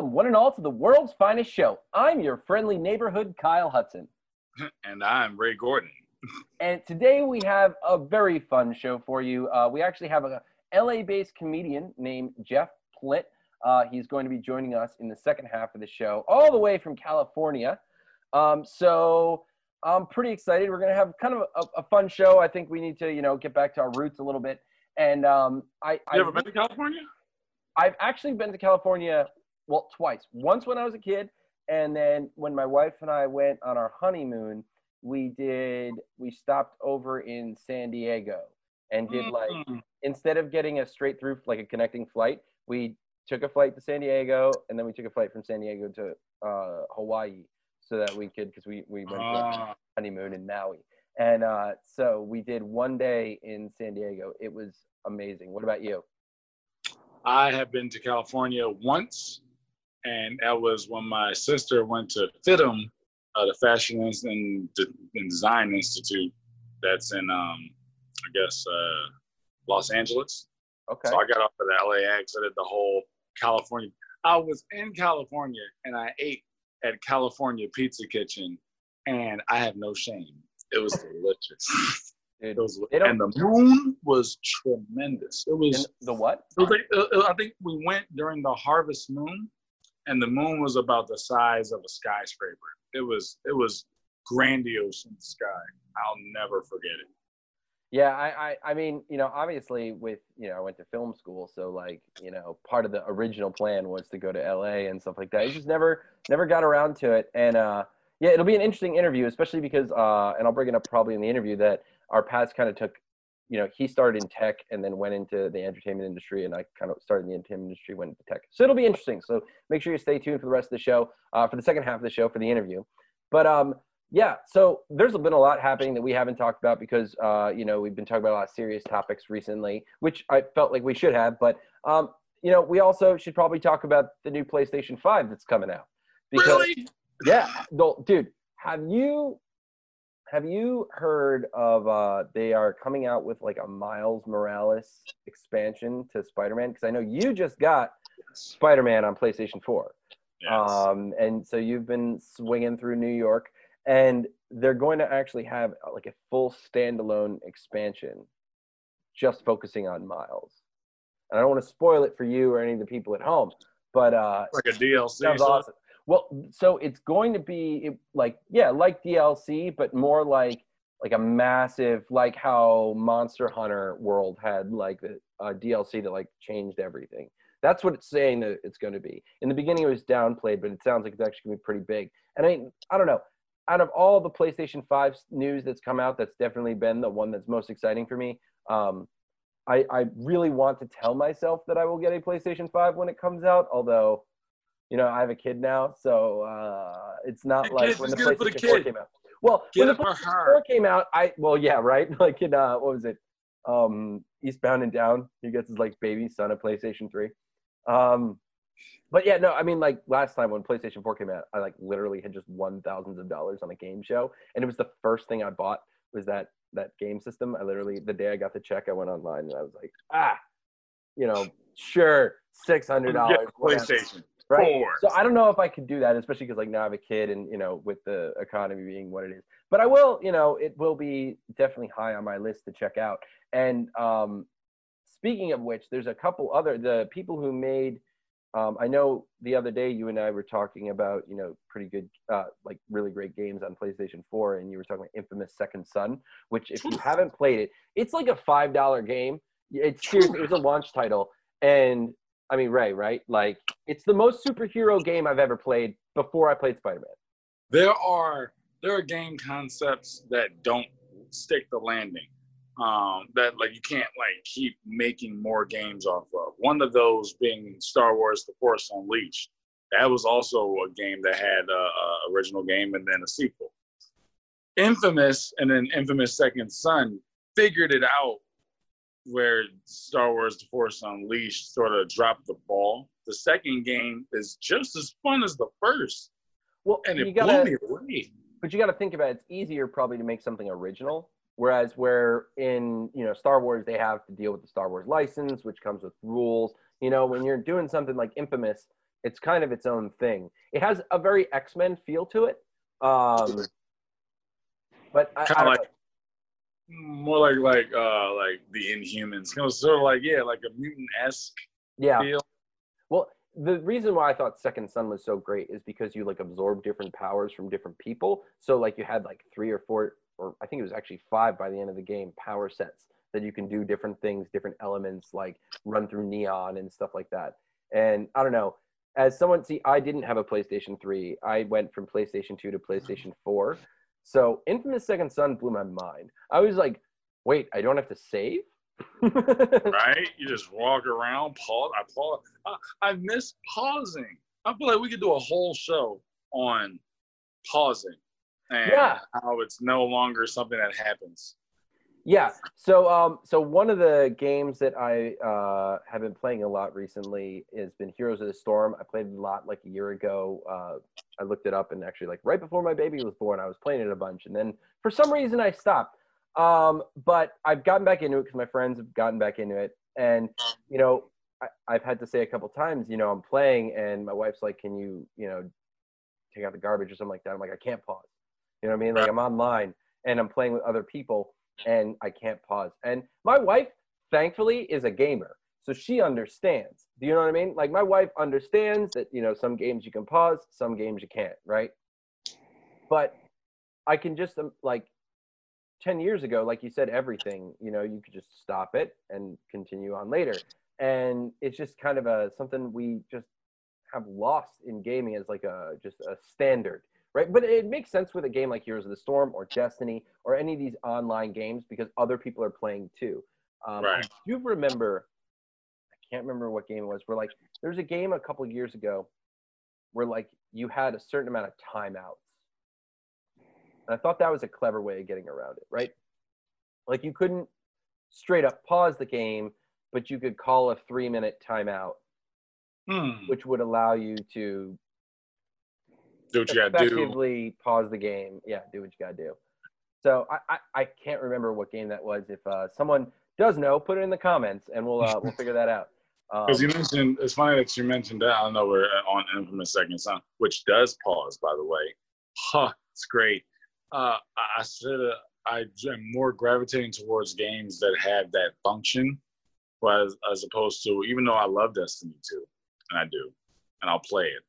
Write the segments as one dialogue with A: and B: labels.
A: Welcome, one and all, to the world's finest show. I'm your friendly neighborhood Kyle Hudson.
B: and I'm Ray Gordon.
A: and today we have a very fun show for you. Uh, we actually have a LA based comedian named Jeff Plitt. Uh, he's going to be joining us in the second half of the show, all the way from California. Um, so I'm pretty excited. We're going to have kind of a, a, fun show. I think we need to, you know, get back to our roots a little bit. And um, I,
B: you I, ever been to California?
A: I've actually been to California, well, twice. Once when I was a kid, and then when my wife and I went on our honeymoon, we did we stopped over in San Diego and did like mm. instead of getting a straight through like a connecting flight, we took a flight to San Diego and then we took a flight from San Diego to uh, Hawaii so that we could because we we went uh. honeymoon in Maui and uh, so we did one day in San Diego. It was amazing. What about you?
B: I have been to California once, and that was when my sister went to FIDM, uh, the Fashion and, Design Institute, that's in, um, I guess, uh, Los Angeles. Okay. So I got off of the LAX. I did the whole California. I was in California and I ate at California Pizza Kitchen, and I have no shame. It was delicious. It was, and the moon was tremendous. It was
A: the what?
B: Was like, uh, uh, I think we went during the harvest moon, and the moon was about the size of a skyscraper. It was it was grandiose in the sky. I'll never forget it.
A: Yeah, I, I, I mean, you know, obviously with, you know, I went to film school, so like, you know, part of the original plan was to go to LA and stuff like that. I just never, never got around to it. And uh, yeah, it'll be an interesting interview, especially because, uh, and I'll bring it up probably in the interview that our paths kind of took, you know, he started in tech and then went into the entertainment industry, and I kind of started in the entertainment industry, went into tech. So it'll be interesting. So make sure you stay tuned for the rest of the show, uh, for the second half of the show for the interview. But um, yeah, so there's been a lot happening that we haven't talked about because uh, you know we've been talking about a lot of serious topics recently, which I felt like we should have. But um, you know, we also should probably talk about the new PlayStation Five that's coming out.
B: Because, really?
A: Yeah, dude, have you have you heard of uh they are coming out with like a Miles Morales expansion to Spider-Man because I know you just got Spider-Man on PlayStation 4. Yes. Um and so you've been swinging through New York and they're going to actually have uh, like a full standalone expansion just focusing on Miles. And I don't want to spoil it for you or any of the people at home, but uh
B: like a DLC.
A: Sounds awesome. Well, so it's going to be like yeah, like DLC, but more like like a massive like how Monster Hunter World had like a DLC that like changed everything. That's what it's saying that it's going to be. In the beginning, it was downplayed, but it sounds like it's actually going to be pretty big. And I, I don't know. Out of all the PlayStation 5 news that's come out, that's definitely been the one that's most exciting for me. Um, I, I really want to tell myself that I will get a PlayStation 5 when it comes out, although you know, I have a kid now, so uh, it's not
B: hey,
A: like when the
B: PlayStation
A: 4 came out. Well,
B: get
A: when the PlayStation 4 came out, I well, yeah, right. Like in uh, what was it? Um, Eastbound and Down. He gets his like baby son a PlayStation 3. Um, but yeah, no, I mean like last time when PlayStation 4 came out, I like literally had just won thousands of dollars on a game show, and it was the first thing I bought was that that game system. I literally the day I got the check, I went online and I was like, ah, you know, sure, six hundred dollars.
B: PlayStation
A: right? So I don't know if I could do that, especially because like now I have a kid, and you know, with the economy being what it is. But I will, you know, it will be definitely high on my list to check out. And um, speaking of which, there's a couple other the people who made. Um, I know the other day you and I were talking about, you know, pretty good, uh, like really great games on PlayStation 4, and you were talking about Infamous Second Son, which if you haven't played it, it's like a five dollar game. It's seriously, it was a launch title, and I mean, Ray, right? Like, it's the most superhero game I've ever played before I played Spider Man.
B: There are there are game concepts that don't stick the landing. Um, that like you can't like keep making more games off of. One of those being Star Wars: The Force Unleashed. That was also a game that had a, a original game and then a sequel. Infamous and then Infamous Second Son figured it out where Star Wars The Force Unleashed sort of dropped the ball. The second game is just as fun as the first.
A: Well,
B: and it
A: gotta,
B: blew me away.
A: But you got to think about it. It's easier probably to make something original. Whereas where in you know Star Wars they have to deal with the Star Wars license, which comes with rules. You know when you're doing something like Infamous, It's kind of its own thing. It has a very X Men feel to it. Um, but I, I
B: Kind of like more like like uh like the Inhumans, kind of sort of like yeah, like a mutant esque
A: yeah.
B: feel.
A: Well, the reason why I thought Second Son was so great is because you like absorb different powers from different people. So like you had like three or four, or I think it was actually five by the end of the game power sets that you can do different things, different elements, like run through neon and stuff like that. And I don't know. As someone, see, I didn't have a PlayStation 3. I went from PlayStation 2 to PlayStation 4. So Infamous Second Son blew my mind. I was like, wait, I don't have to save?
B: right? You just walk around, pause. I pause. I, I miss pausing. I feel like we could do a whole show on pausing and
A: Yeah.
B: how it's no longer something that happens.
A: Yeah. So, um, so one of the games that I uh, have been playing a lot recently has been Heroes of the Storm. I played it a lot like a year ago. Uh, I looked it up and actually, like right before my baby was born, I was playing it a bunch, and then for some reason I stopped. Um, but I've gotten back into it because my friends have gotten back into it, and you know, I, I've had to say a couple times, you know, I'm playing, and my wife's like, "Can you, you know, take out the garbage or something like that?" I'm like, "I can't pause." You know what I mean? Like I'm online and I'm playing with other people and I can't pause. And my wife, thankfully, is a gamer. So she understands. Do you know what I mean? Like my wife understands that, you know, some games you can pause, some games you can't, right? But I can just um, like 10 years ago, like you said, everything, you know, you could just stop it and continue on later. And it's just kind of a something we just have lost in gaming as like a just a standard right? But it makes sense with a game like Heroes of the Storm or Destiny or any of these online games because other people are playing too. Um,
B: Right.
A: I do remember, I can't remember what game it was. Where like there's a game a couple years ago where like you had a certain amount of timeouts, and I thought that was a clever way of getting around it, right? Like you couldn't straight up pause the game, but you could call a three minute timeout,
B: Hmm.
A: which would allow you to
B: Do what you gotta do.
A: effectively pause the game. Yeah, do what you gotta do. So I, I, I can't remember what game that was. If uh, someone does know, put it in the comments and we'll uh, we'll figure that out. Um,
B: Because you mentioned, it's funny that you mentioned that. I don't know we're on Infamous Second Son, which does pause, by the way. Huh, it's great. Uh, I said uh, I am more gravitating towards games that have that function, whereas as opposed to even though I love Destiny 2, and I do, and I'll play it,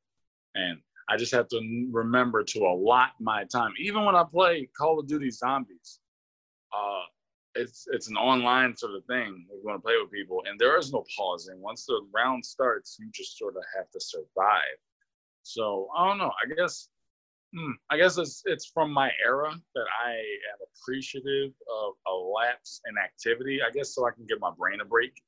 B: and I just have to remember to allot my time. Even when I play Call of Duty Zombies, uh, it's it's an online sort of thing. We want to play with people, and there is no pausing. Once the round starts, you just sort of have to survive. So I don't know. I guess hmm, I guess it's it's from my era that I am appreciative of a lapse in activity. I guess so I can give my brain a break.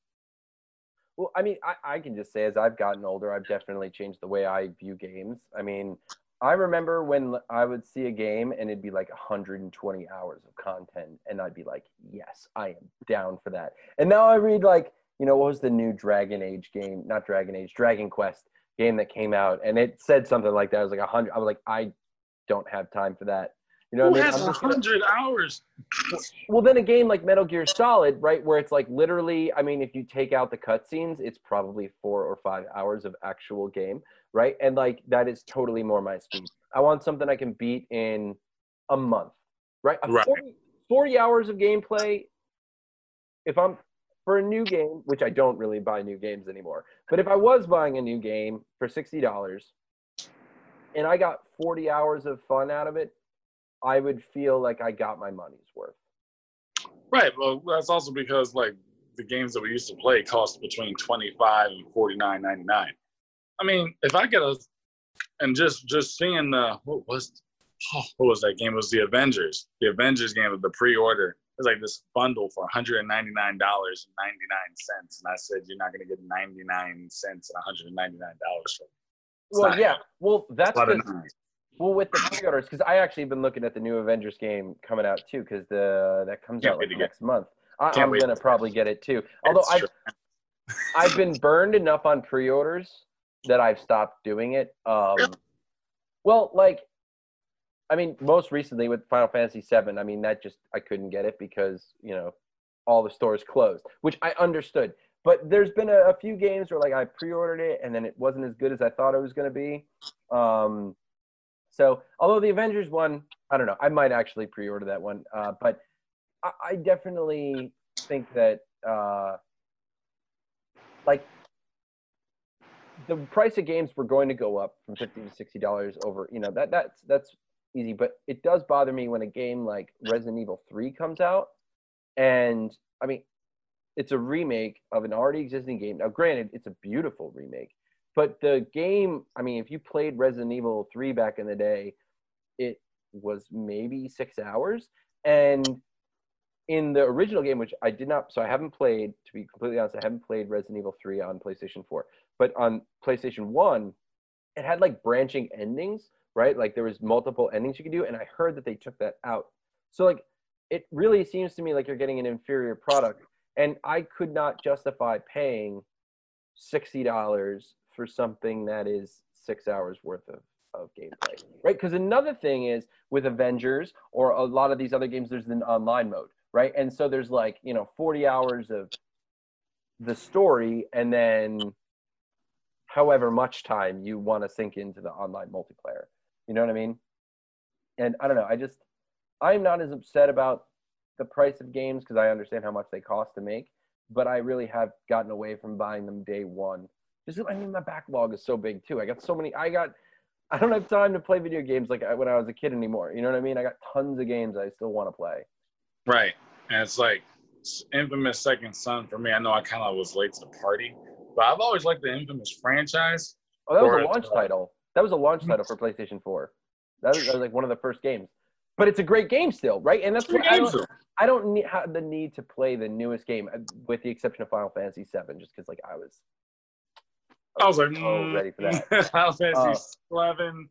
A: Well, I mean, I, I can just say as I've gotten older, I've definitely changed the way I view games. I mean, I remember when I would see a game and it'd be like 120 hours of content, and I'd be like, yes, I am down for that. And now I read like, you know, what was the new Dragon Age game? Not Dragon Age, Dragon Quest game that came out, and it said something like that. I was like, 100. I was like, I don't have time for that. You know
B: Who
A: what I mean?
B: has
A: I'm just gonna-
B: hundred hours?
A: well, then a game like Metal Gear Solid, right, where it's like literally, I mean, if you take out the cutscenes, it's probably four or five hours of actual game, right? And like that is totally more my speed. I want something I can beat in a month, right? A
B: Right.
A: 40, 40 hours of gameplay. If I'm for a new game, which I don't really buy new games anymore, but if I was buying a new game for $60 and I got 40 hours of fun out of it, I would feel like I got my money's worth.
B: Right. Well, that's also because like the games that we used to play cost between twenty five and forty nine ninety nine. I mean, if I get a and just just seeing the what was oh, what was that game? It was the Avengers. The Avengers game of the pre order. It was like this bundle for one hundred and ninety nine dollars and ninety nine cents, and I said you're not going to get ninety nine cents and one hundred and ninety nine dollars for it. It's
A: Well, yeah. Well, that's
B: lot of
A: the,
B: nines.
A: Well with the pre-orders because I actually been looking at the new Avengers game coming out too because the that comes
B: Can't
A: out like next month. I, I'm
B: wait
A: gonna probably get it too. Although
B: It's
A: I've. I've been burned enough on pre-orders that I've stopped doing it. Um, well, like, I mean, most recently with Final Fantasy VII, I mean that just I couldn't get it because you know all the stores closed, which I understood. but there's been a, a, few games where like I pre-ordered it and then it wasn't as good as I thought it was going to be. Um, so although the Avengers one, I don't know, I might actually pre-order that one. Uh, but I, I, definitely think that uh, like the price of games were going to go up from fifty to sixty dollars over. You know that that's that's easy, but it does bother me when a game like Resident Evil Three comes out, and I mean, it's a remake of an already existing game. Now, granted, it's a beautiful remake, but the game. I mean, if you played Resident Evil Three back in the day, it was maybe six hours, and in the original game, which I did not, so I haven't played. To be completely honest, I haven't played Resident Evil Three on PlayStation Four. But on PlayStation 1, it had like branching endings, right? Like there was multiple endings you could do and I heard that they took that out. So like it really seems to me like you're getting an inferior product and I could not justify paying $60 for something that is 6 hours worth of of gameplay, right? Because another thing is with Avengers or a lot of these other games, there's an online mode, right? And so there's like you know 40 hours of the story, and then however much time you want to sink into the online multiplayer. You know what I mean? And I don't know. I just I'm not as upset about the price of games because I understand how much they cost to make, but I really have gotten away from buying them day one. Just I mean, my backlog is so big too. I got so many. I got. I don't have time to play video games like when I was a kid anymore. You know what I mean? I got tons of games I still want to play.
B: Right, and it's like infamous Second Son for me. I know I kind of was late to the party, but I've always liked the infamous franchise.
A: Oh, that was a launch title. That was a launch title for PlayStation 4. That was, that was, like one of the first games. But it's a great game still, right? And that's what I don't, I don't need, have the need to play the newest game, uh, with the exception of Final Fantasy VII, just because like I was,
B: I was, I was like, oh, ready for that. Final Fantasy uh, VII,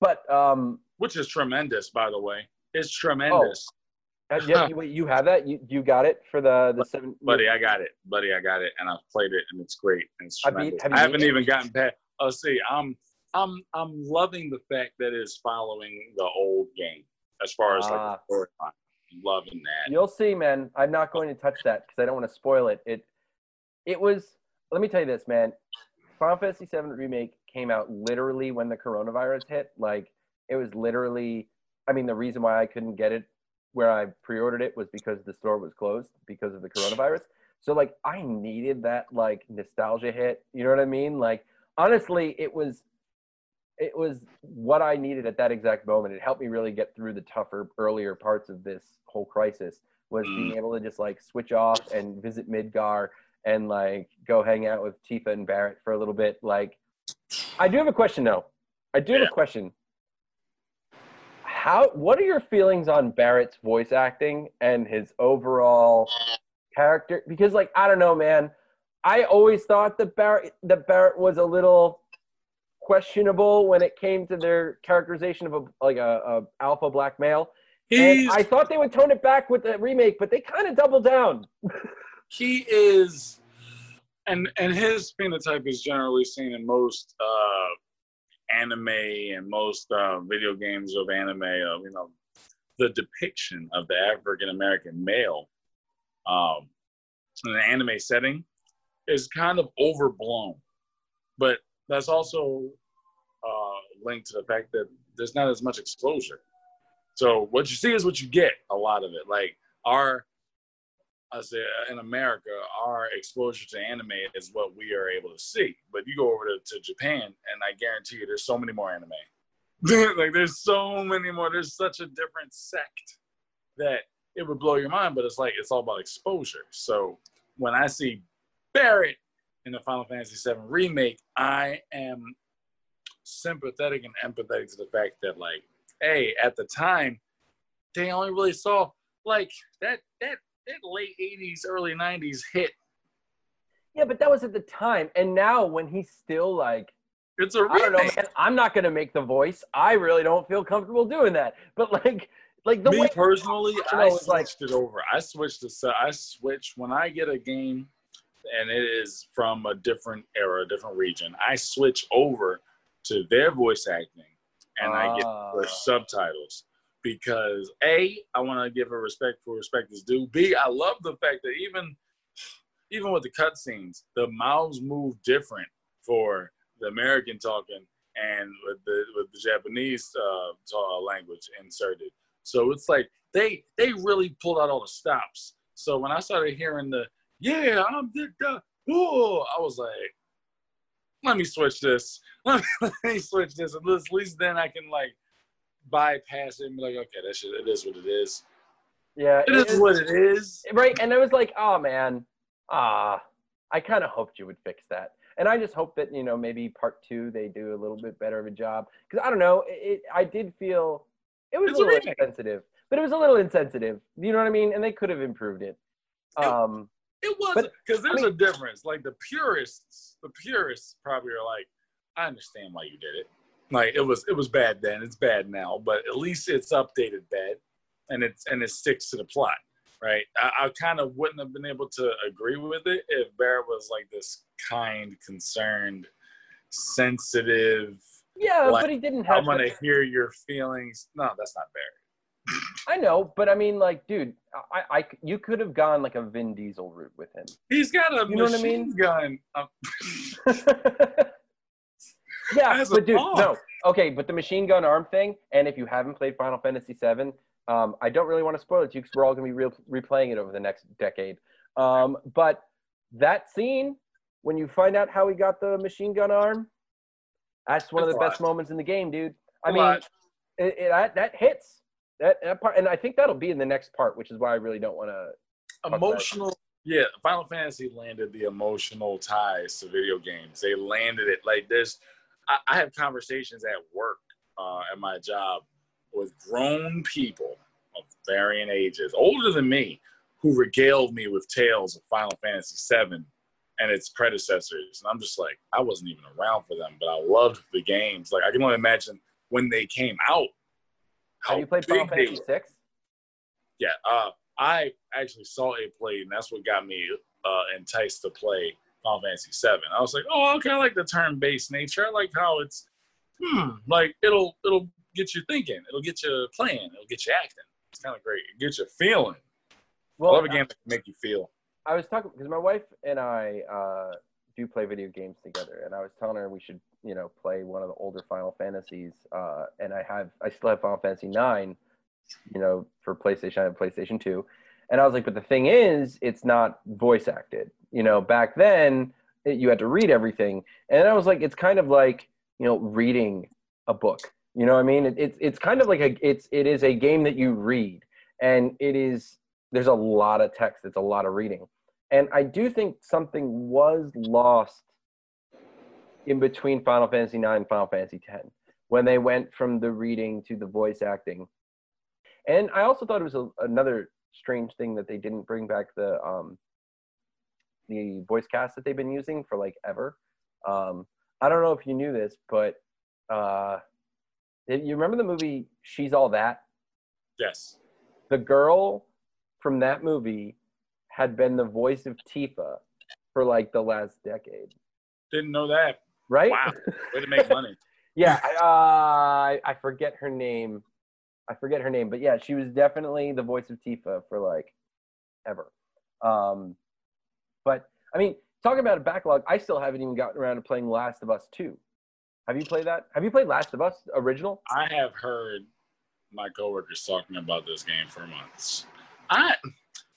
A: but um,
B: which is tremendous, by the way. It's tremendous. Oh,
A: uh, yeah, you, you have that. You you got it for the the seven.
B: Buddy, I got it. Buddy, I got it, and I've played it, and it's great. And it's have you, have I haven't even gotten past. Oh, see, I'm I'm I'm loving the fact that it's following the old game as far as like the ah. storyline. Loving that.
A: You'll see, man. I'm not going to touch that because I don't want to spoil it. It it was. Let me tell you this, man. Final Fantasy VII remake came out literally when the coronavirus hit. Like it was literally. I mean, the reason why I couldn't get it where I pre-ordered it was because the store was closed because of the coronavirus. So like I needed that like nostalgia hit. You know what I mean? Like honestly, it was it was what I needed at that exact moment. It helped me really get through the tougher earlier parts of this whole crisis was being mm. able to just like switch off and visit Midgar and like go hang out with Tifa and Barret for a little bit. Like I do have a question though. I do have yeah. a question how what are your feelings on Barret's voice acting and his overall character? Because like I don't know, man. I always thought that Barrett that Barret was a little questionable when it came to their characterization of a like a, a alpha black male. And I thought they would tone it back with the remake, but they kind of doubled down.
B: he is, and and his phenotype is generally seen in most uh, anime and most uh, video games of anime of you know the depiction of the African American male um, in an anime setting is kind of overblown, but that's also uh, linked to the fact that there's not as much exposure. So what you see is what you get. A lot of it, like our I say uh, in America, our exposure to anime is what we are able to see. But you go over to, to Japan, and I guarantee you, there's so many more anime. like there's so many more. There's such a different sect that it would blow your mind. But it's like it's all about exposure. So when I see Barret in the Final Fantasy VII remake, I am sympathetic and empathetic to the fact that like, hey, at the time, they only really saw like that that that late 80s, early 90s hit.
A: Yeah, but that was at the time. And now when he's still like,
B: it's a remake. I don't know, man.
A: I'm not going to make the voice. I really don't feel comfortable doing that. But like, like the
B: Me
A: way
B: personally, I, switched like, it over. I switched the to I switch when I get a game and it is from a different era, a different region. I switch over to their voice acting and uh, I get the ah. subtitles because A, I want to give a respect for respect is due. B, I love the fact that even even with the cutscenes, the mouths move different for the American talking and with the with the Japanese uh, language inserted. So it's like they they really pulled out all the stops. So when I started hearing the yeah, I'm the, the I was like, let me switch this. Let me, let me switch this. At least then I can like bypass it and be like, okay, that shit, it is what it is.
A: Yeah,
B: It is what it is.
A: Right, and it was like, oh man, ah, I kind of hoped you would fix that, and I just hope that you know maybe part two they do a little bit better of a job because I don't know, it, it, I did feel it was
B: It's
A: a little
B: remake.
A: insensitive, but it was a little insensitive. You know what I mean? And they could have improved it.
B: It-
A: Um,
B: It wasn't because there's a difference. Like the purists, the purists probably are like, I understand why you did it. Like it was, it was bad then. It's bad now, but at least it's updated bad, and it's and it sticks to the plot, right? I, I kind of wouldn't have been able to agree with it if Barret was like this kind, concerned, sensitive.
A: yeah,
B: Like,
A: but he didn't have.
B: I'm gonna hear your feelings. No, that's not Barret.
A: I know, but I mean, like, dude, I, I, you could have gone like a Vin Diesel route with him.
B: He's got a
A: You know what I
B: machine
A: mean?
B: gun. Um,
A: Yeah, but dude,
B: dog.
A: no. Okay, but the machine gun arm thing, and if you haven't played Final Fantasy VII, um, I don't really want to spoil it to you because we're all going to be re- replaying it over the next decade. Um, but that scene, when you find out how he got the machine gun arm, that's one of the best
B: lot.
A: moments in the game, dude. I
B: A
A: mean, it, it, that, that hits. That, that part, and I think that'll be in the next part, which is why I really don't want to.
B: emotional yeah final fantasy landed the emotional ties to video games they landed it like this i, I have conversations at work uh, at my job with grown people of varying ages older than me who regaled me with tales of final fantasy VII and its predecessors. And i'm just like i wasn't even around for them but i loved the games. Like i can only imagine when they came out
A: Have you played Final Fantasy Six?
B: yeah, uh, I actually saw it played, and that's what got me uh, enticed to play Final Fantasy Seven. I was like, oh, okay, I like the turn-based nature. I like how it's, hmm, like it'll it'll get you thinking, it'll get you playing, it'll get you acting. It's kind of great. It gets you feeling. Well, I love a game that can make you feel.
A: I was talking because my wife and I uh, do play video games together, and I was telling her we should, you know, play one of the older Final Fantasies. Uh, and I have, I still have Final Fantasy Nine, you know, for PlayStation. I have PlayStation Two, and I was like, but the thing is, it's not voice acted. You know, back then it, you had to read everything, and I was like, it's kind of like, you know, reading a book. You know what I mean? It, it's it's kind of like a it's it is a game that you read, and it is there's a lot of text. It's a lot of reading. And I do think something was lost in between Final Fantasy IX and Final Fantasy X when they went from the reading to the voice acting. And I also thought it was a, another strange thing that they didn't bring back the um, the voice cast that they've been using for like ever. Um, I don't know if you knew this, but uh, you remember the movie She's All That?
B: Yes.
A: the girl from that movie had been the voice of Tifa for like the last decade,
B: Didn't know that.
A: right?
B: Wow. Way to make money.
A: Yeah, I, uh, I forget her name. I forget her name, but yeah, she was definitely the voice of Tifa for like ever. Um, but I mean, talking about a backlog, I still haven't even gotten around to playing Last of Us 2. Have you played that? Have you played Last of Us original?
B: I have heard my coworkers talking about this game for months. I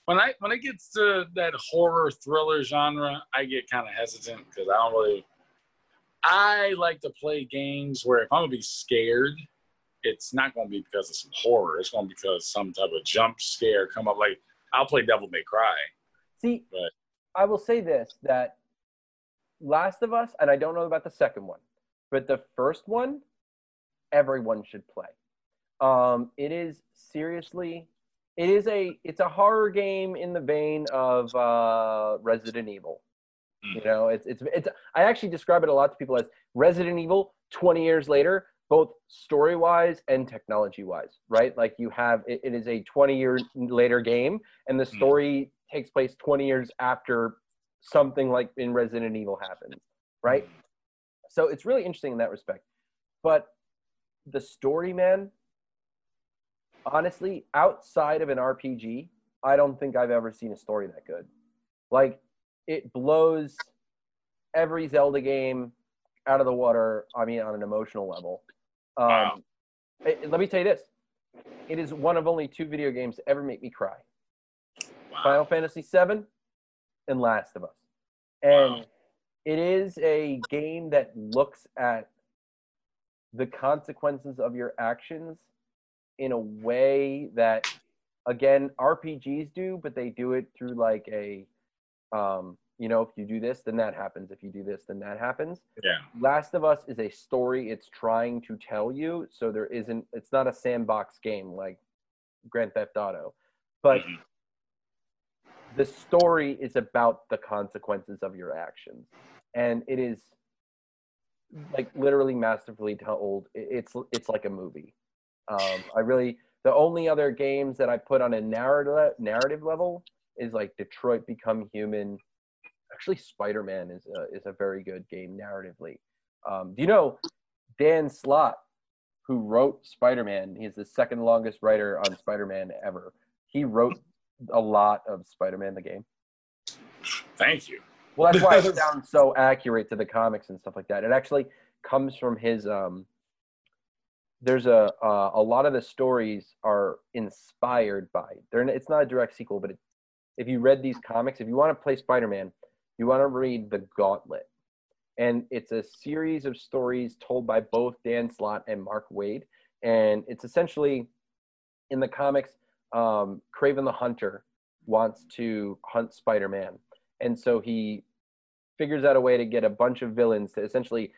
B: when I when it gets to that horror thriller genre, I get kind of hesitant because I don't really. I like to play games where if I'm gonna be scared, it's not gonna be because of some horror. It's gonna be because some type of jump scare come up. Like I'll play Devil May Cry.
A: See,
B: Right.
A: I will say this that Last of Us, and I don't know about the second one, but the first one, everyone should play. Um, it is seriously, it is a, it's a horror game in the vein of uh, Resident Evil. You know, it's it's it's. I actually describe it a lot to people as Resident Evil. Twenty years later, both story wise and technology wise, right? Like you have, it, it is a twenty year later game, and the
B: Mm.
A: story takes place 20 years after something like in Resident Evil happens, right? So it's really interesting in that respect. But the story, man, honestly, outside of an RPG, I don't think I've ever seen a story that good. Like, it blows every Zelda game out of the water. I mean, on an emotional level. Um,
B: Wow.
A: it- let me tell you this: it is one of only two video games to ever make me cry.
B: Wow.
A: Final Fantasy VII and Last of Us, and
B: Wow.
A: it is a game that looks at the consequences of your actions in a way that again rpgs do but they do it through like a um you know if you do this then that happens if you do this then that happens
B: Yeah.
A: last of us is a story it's trying to tell you so there isn't it's not a sandbox game like grand theft auto but
B: Mhm.
A: The story is about the consequences of your actions. And it is like literally masterfully told. It's it's like a movie. Um i really the only other games that i put on a narrative narrative level is like detroit become human. Actually spider-man is a, is a very good game narratively. Um do you know dan slott who wrote spider-man? He's the second longest writer on spider-man ever. He wrote a lot of Spider-Man the game.
B: Thank you.
A: Well, that's why it sounds so accurate to the comics and stuff like that. It actually comes from his. Um, there's a uh, a lot of the stories are inspired by. They're it's not a direct sequel, but it, if you read these comics, if you want to play Spider-Man, you want to read the Gauntlet, and it's a series of stories told by both Dan Slott and Mark Waid, and it's essentially in the comics um, Kraven the Hunter wants to hunt Spider Man. And so he figures out a way to get a bunch of villains to essentially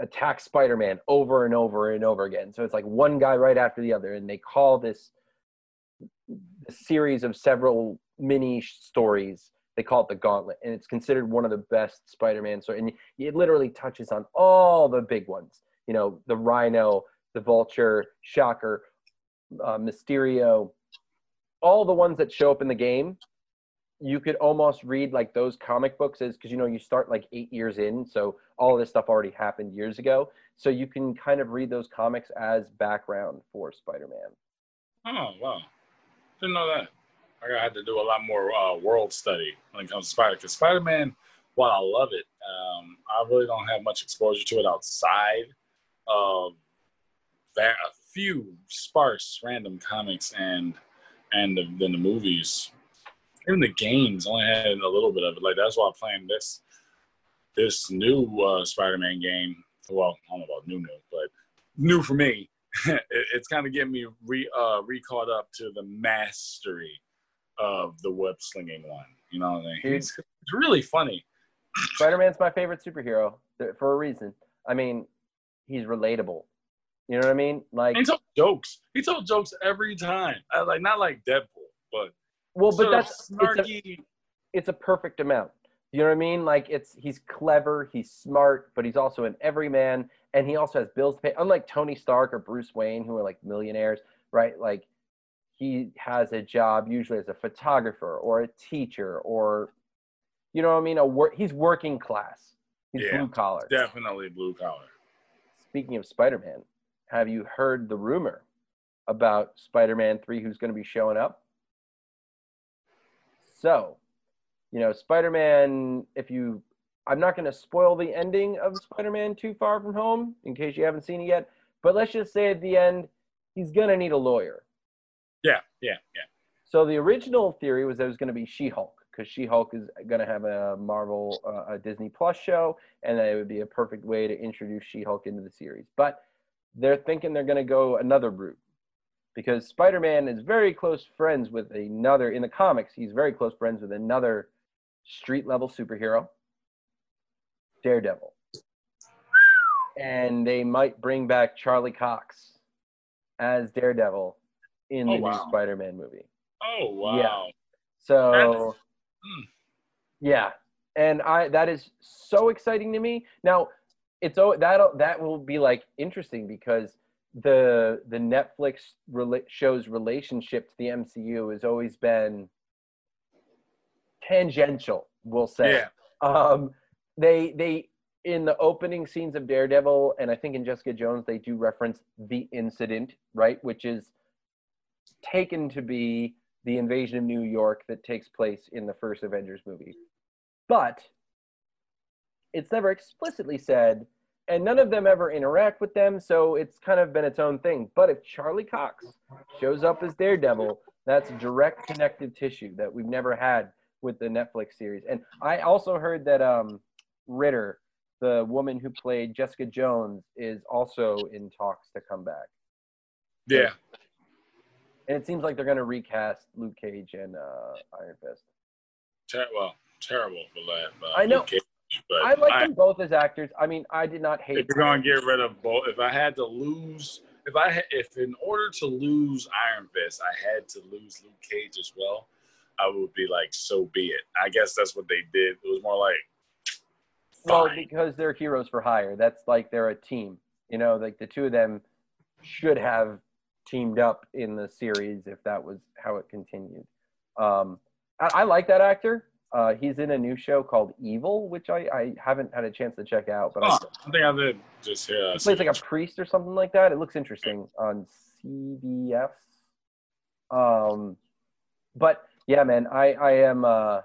A: attack Spider Man over and over and over again. So it's like one guy right after the other. And they call this, this series of several mini stories. They call it the Gauntlet, and it's considered one of the best Spider-Man stories. And it literally touches on all the big ones. You know, the Rhino, the Vulture, Shocker, uh, Mysterio, all the ones that show up in the game, you could almost read like those comic books as because you know you start like eight years in, so all this stuff already happened years ago. So you can kind of read those comics as background for Spider-Man.
B: Oh wow, didn't know that. I gotta have to do a lot more uh, world study when it comes to Spider. Because Spider-Man, while I love it, um, I really don't have much exposure to it outside of a few sparse random comics and and the, then the movies. Even the games only had a little bit of it. Like that's why I'm playing this this new uh, Spider-Man game. Well, I don't know about new new, but new for me. it, it's kind of getting me re uh, re caught up to the mastery of the web slinging one. You know what I mean?
A: Dude.
B: It's, it's really funny.
A: Spider-Man's my favorite superhero for a reason. I mean, he's relatable. You know what I mean? Like,
B: He told jokes. He told jokes every time. I, like not like Deadpool, but
A: well, but that's it's a,
B: snarky.
A: it's a perfect amount. You know what I mean? Like it's he's clever, he's smart, but he's also an everyman, and he also has bills to pay. Unlike Tony Stark or Bruce Wayne, who are like millionaires, right? Like he has a job usually as a photographer or a teacher or, you know what I mean? A work. He's working class. He's
B: Yeah,
A: blue collar.
B: definitely blue collar.
A: Speaking of Spider-Man, have you heard the rumor about Spider-Man 3 who's going to be showing up? So, you know, Spider-Man if you I'm not going to spoil the ending of Spider-Man Too Far From Home in case you haven't seen it yet, but let's just say at the end he's going to need a lawyer.
B: Yeah, yeah, yeah.
A: So the original theory was that it was going to be She-Hulk because She-Hulk is going to have a Marvel, uh, a Disney Plus show, and that it would be a perfect way to introduce She-Hulk into the series. But they're thinking they're going to go another route because Spider-Man is very close friends with another in the comics. He's very close friends with another street-level superhero, Daredevil, and they might bring back Charlie Cox as Daredevil in
B: Oh,
A: the
B: wow.
A: new Spider-Man movie.
B: Oh wow. Yeah.
A: So,
B: Hmm.
A: yeah, and I that is so exciting to me. Now, it's oh that that will be like interesting because the the Netflix rela- show's relationship to the MCU has always been tangential. We'll say.
B: Yeah.
A: Um, they they in the opening scenes of Daredevil and I think in Jessica Jones they do reference the incident, right, which is taken to be the invasion of New York that takes place in the first Avengers movie. but it's never explicitly said, and none of them ever interact with them, so it's kind of been its own thing. But if Charlie Cox shows up as Daredevil, that's direct connective tissue that we've never had with the Netflix series. And I also heard that um, Ritter, the woman who played Jessica Jones, is also in talks to come back.
B: Yeah.
A: And it seems like they're going to recast Luke Cage and uh, Iron Fist.
B: Ter- well, terrible for that. Uh,
A: I know.
B: Luke Cage, but
A: I like
B: I-
A: them both as actors. I mean, I did not hate.
B: if you're gonna get rid of both, if I had to lose, if I had, if in order to lose Iron Fist, I had to lose Luke Cage as well, I would be like, so be it. I guess that's what they did. It was more like,
A: well, because they're heroes for hire. That's like they're a team. You know, like the two of them should have teamed up in the series if that was how it continued. Um, I, I like that actor. Uh, he's in a new show called Evil, which I, I haven't had a chance to check out, but I,
B: oh, I think I did just hear.
A: he plays like a priest or something like that. It looks interesting on CBS. Um, but yeah, man, I I am uh,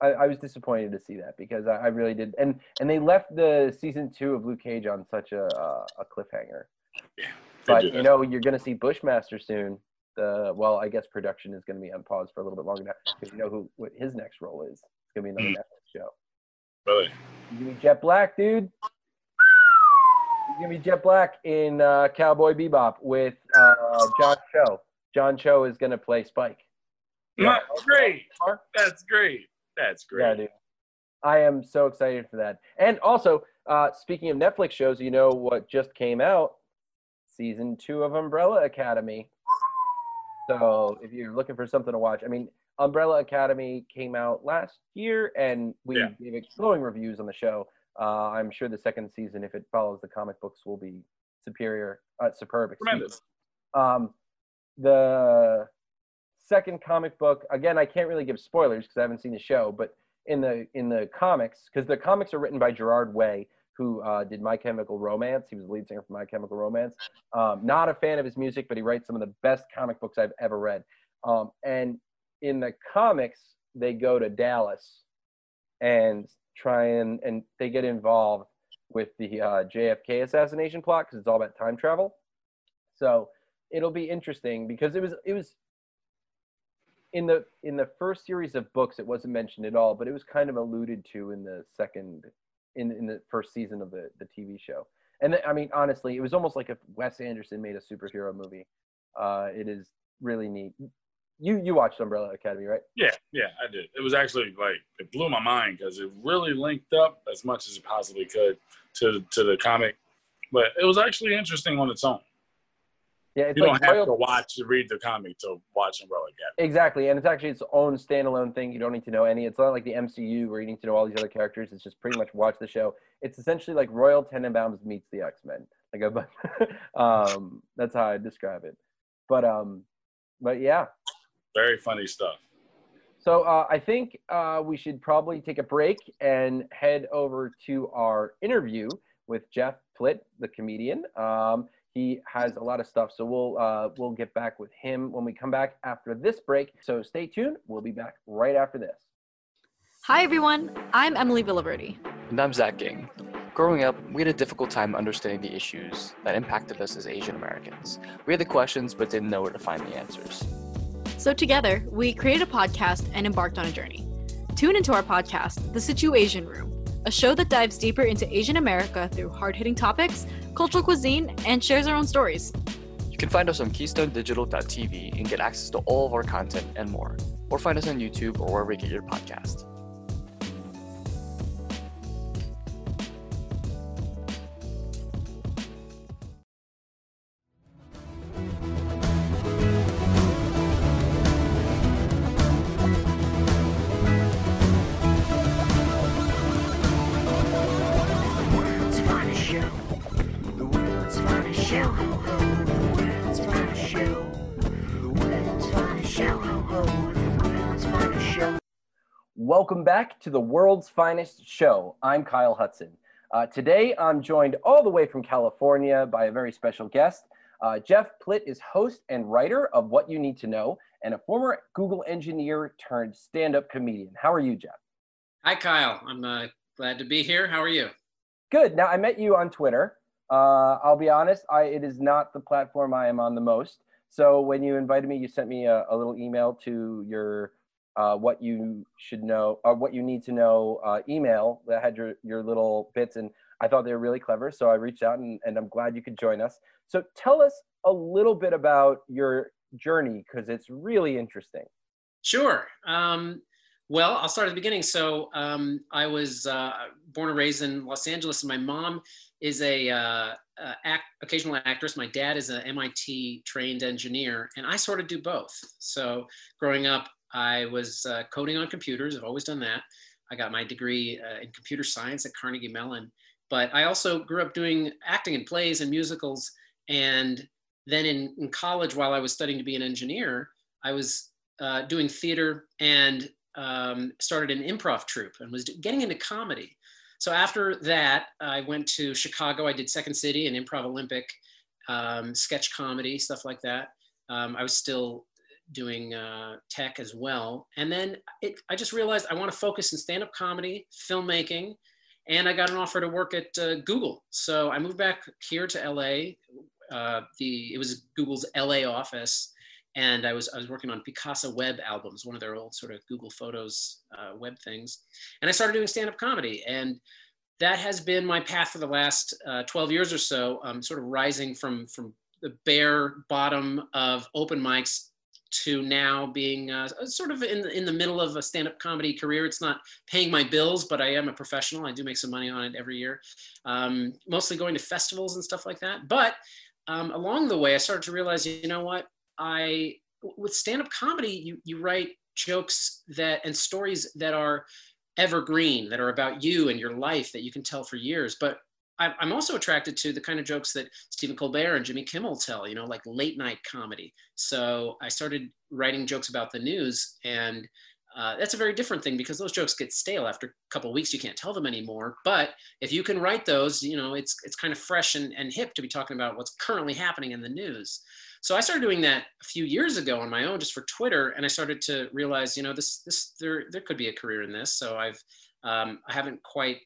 A: I, I was disappointed to see that because I, I really did, and and they left the season two of Luke Cage on such a uh, a cliffhanger.
B: They
A: But you know, you're gonna see Bushmaster soon. The well, I guess production is gonna be on pause for a little bit longer now because you know who what his next role is. It's gonna be another
B: Mm.
A: Netflix show.
B: really,
A: He's gonna be Jet Black, dude. He's gonna be Jet Black in uh, Cowboy Bebop with uh, John Cho. John Cho is gonna play Spike. Yeah.
B: That's great. That's great. That's
A: Yeah,
B: great.
A: dude. I am so excited for that. And also, uh, speaking of Netflix shows, you know what just came out? Season two of Umbrella Academy. So if you're looking for something to watch, I mean, Umbrella Academy came out last year, and we
B: Yeah.
A: gave it glowing reviews on the show. Uh, I'm sure the second season, if it follows the comic books, will be superior, uh, superb.
B: Tremendous.
A: Um, the second comic book, again, I can't really give spoilers because I haven't seen the show, but in the in the comics, because the comics are written by Gerard Way, who uh, did My Chemical Romance. He was the lead singer for My Chemical Romance. Um, not a fan of his music, but he writes some of the best comic books I've ever read. Um, and in the comics, they go to Dallas and try and and they get involved with the uh, JFK assassination plot because it's all about time travel. So it'll be interesting because it was it was in the in the first series of books it wasn't mentioned at all, but it was kind of alluded to in the second in in the first season of the the TV show. And th- I mean, honestly, it was almost like if Wes Anderson made a superhero movie. Uh, it is really neat. You you watched Umbrella Academy, right?
B: Yeah, yeah, I did. It was actually like it blew my mind because it really linked up as much as it possibly could to to the comic, but it was actually interesting on its own.
A: Yeah, it's
B: You
A: like
B: don't have
A: Royal-
B: to watch to read the comic to watch Umbrella Academy.
A: Exactly, and it's actually its own standalone thing. You don't need to know any. It's not like the MCU where you need to know all these other characters. It's just pretty much watch the show. It's essentially like Royal Tenenbaums meets the X Men. Like a, um, that's how I describe it. But um, but yeah.
B: Very funny stuff.
A: So uh, I think uh, we should probably take a break and head over to our interview with Jeff Plitt, the comedian. Um, he has a lot of stuff, so we'll uh, we'll get back with him when we come back after this break. So stay tuned. We'll be back right after this.
C: Hi everyone, I'm Emily Villaverde.
D: And I'm Zach Ging. Growing up, we had a difficult time understanding the issues that impacted us as Asian Americans. We had the questions, but didn't know where to find the answers.
C: So together, we created a podcast and embarked on a journey. Tune into our podcast, The Situation Room, a show that dives deeper into Asian America through hard-hitting topics, cultural cuisine, and shares our own stories.
D: You can find us on keystonedigital.tv and get access to all of our content and more. Or find us on YouTube or wherever you get your podcast.
A: Welcome back to the world's finest show. I'm Kyle Hudson. Uh, today, I'm joined all the way from California by a very special guest. Uh, Jeff Plitt is host and writer of What You Need to Know and a former Google engineer turned stand up comedian. How are you, Jeff?
E: Hi, Kyle. I'm uh, glad to be here. How are you?
A: Good. Now I met you on Twitter. Uh, I'll be honest, I it is not the platform I am on the most. So when you invited me, you sent me a, a little email to your uh, what you should know or what you need to know uh, email that had your your little bits, and I thought they were really clever. So I reached out, and, and I'm glad you could join us. So tell us a little bit about your journey because it's really interesting.
E: Sure. Um, well, I'll start at the beginning. So um, I was uh, born and raised in Los Angeles, and my mom is a uh, uh, act, occasional actress. My dad is an MIT trained engineer, and I sort of do both. So growing up, I was uh, coding on computers. I've always done that. I got my degree uh, in computer science at Carnegie Mellon, but I also grew up doing acting in plays and musicals. And then in, in college, while I was studying to be an engineer, I was uh, doing theater and um, started an improv troupe and was getting into comedy. So after that, I went to Chicago. I did Second City and Improv Olympic, um, sketch comedy, stuff like that. Um, I was still doing uh, tech as well. And then it, I just realized I want to focus in stand up comedy, filmmaking, and I got an offer to work at uh, Google. So I moved back here to LA. Uh, the it was Google's LA office, and I was I was working on Picasa web albums, one of their old sort of Google Photos uh, web things, and I started doing stand up comedy, and that has been my path for the last uh, 12 years or so. Um, sort of rising from from the bare bottom of open mics to now being uh, sort of in the, in the middle of a stand-up comedy career. It's not paying my bills, but I am a professional. I do make some money on it every year. Um, mostly going to festivals and stuff like that. But um, along the way, I started to realize, you know what? I with stand-up comedy, you you write jokes that and stories that are evergreen, that are about you and your life that you can tell for years. But I'm also attracted to the kind of jokes that Stephen Colbert and Jimmy Kimmel tell, you know, like late night comedy. So I started writing jokes about the news, and uh, that's a very different thing because those jokes get stale after a couple weeks. You can't tell them anymore. But if you can write those, you know, it's it's kind of fresh and, and hip to be talking about what's currently happening in the news. So I started doing that a few years ago on my own, just for Twitter, and I started to realize, you know, this this there there could be a career in this. So I've um, I haven't quite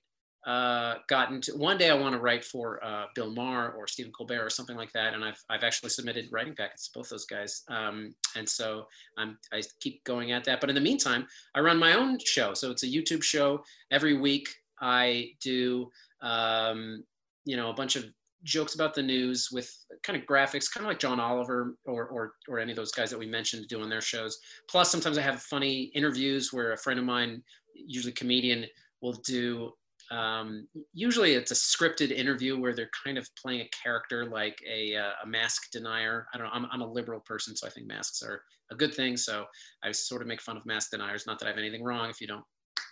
E: uh, gotten to. One day I want to write for uh, Bill Maher or Stephen Colbert or something like that, and I've I've actually submitted writing packets to both those guys, um, and so I'm I keep going at that. But in the meantime, I run my own show, so it's a YouTube show every week. I do um, you know a bunch of jokes about the news with kind of graphics, kind of like John Oliver or, or, or any of those guys that we mentioned doing their shows. Plus, sometimes I have funny interviews where a friend of mine, usually comedian, will do. Um, usually, it's a scripted interview where they're kind of playing a character like a, uh, a mask denier. I don't know. I'm, I'm a liberal person, so I think masks are a good thing. So I sort of make fun of mask deniers. Not that I have anything wrong if you don't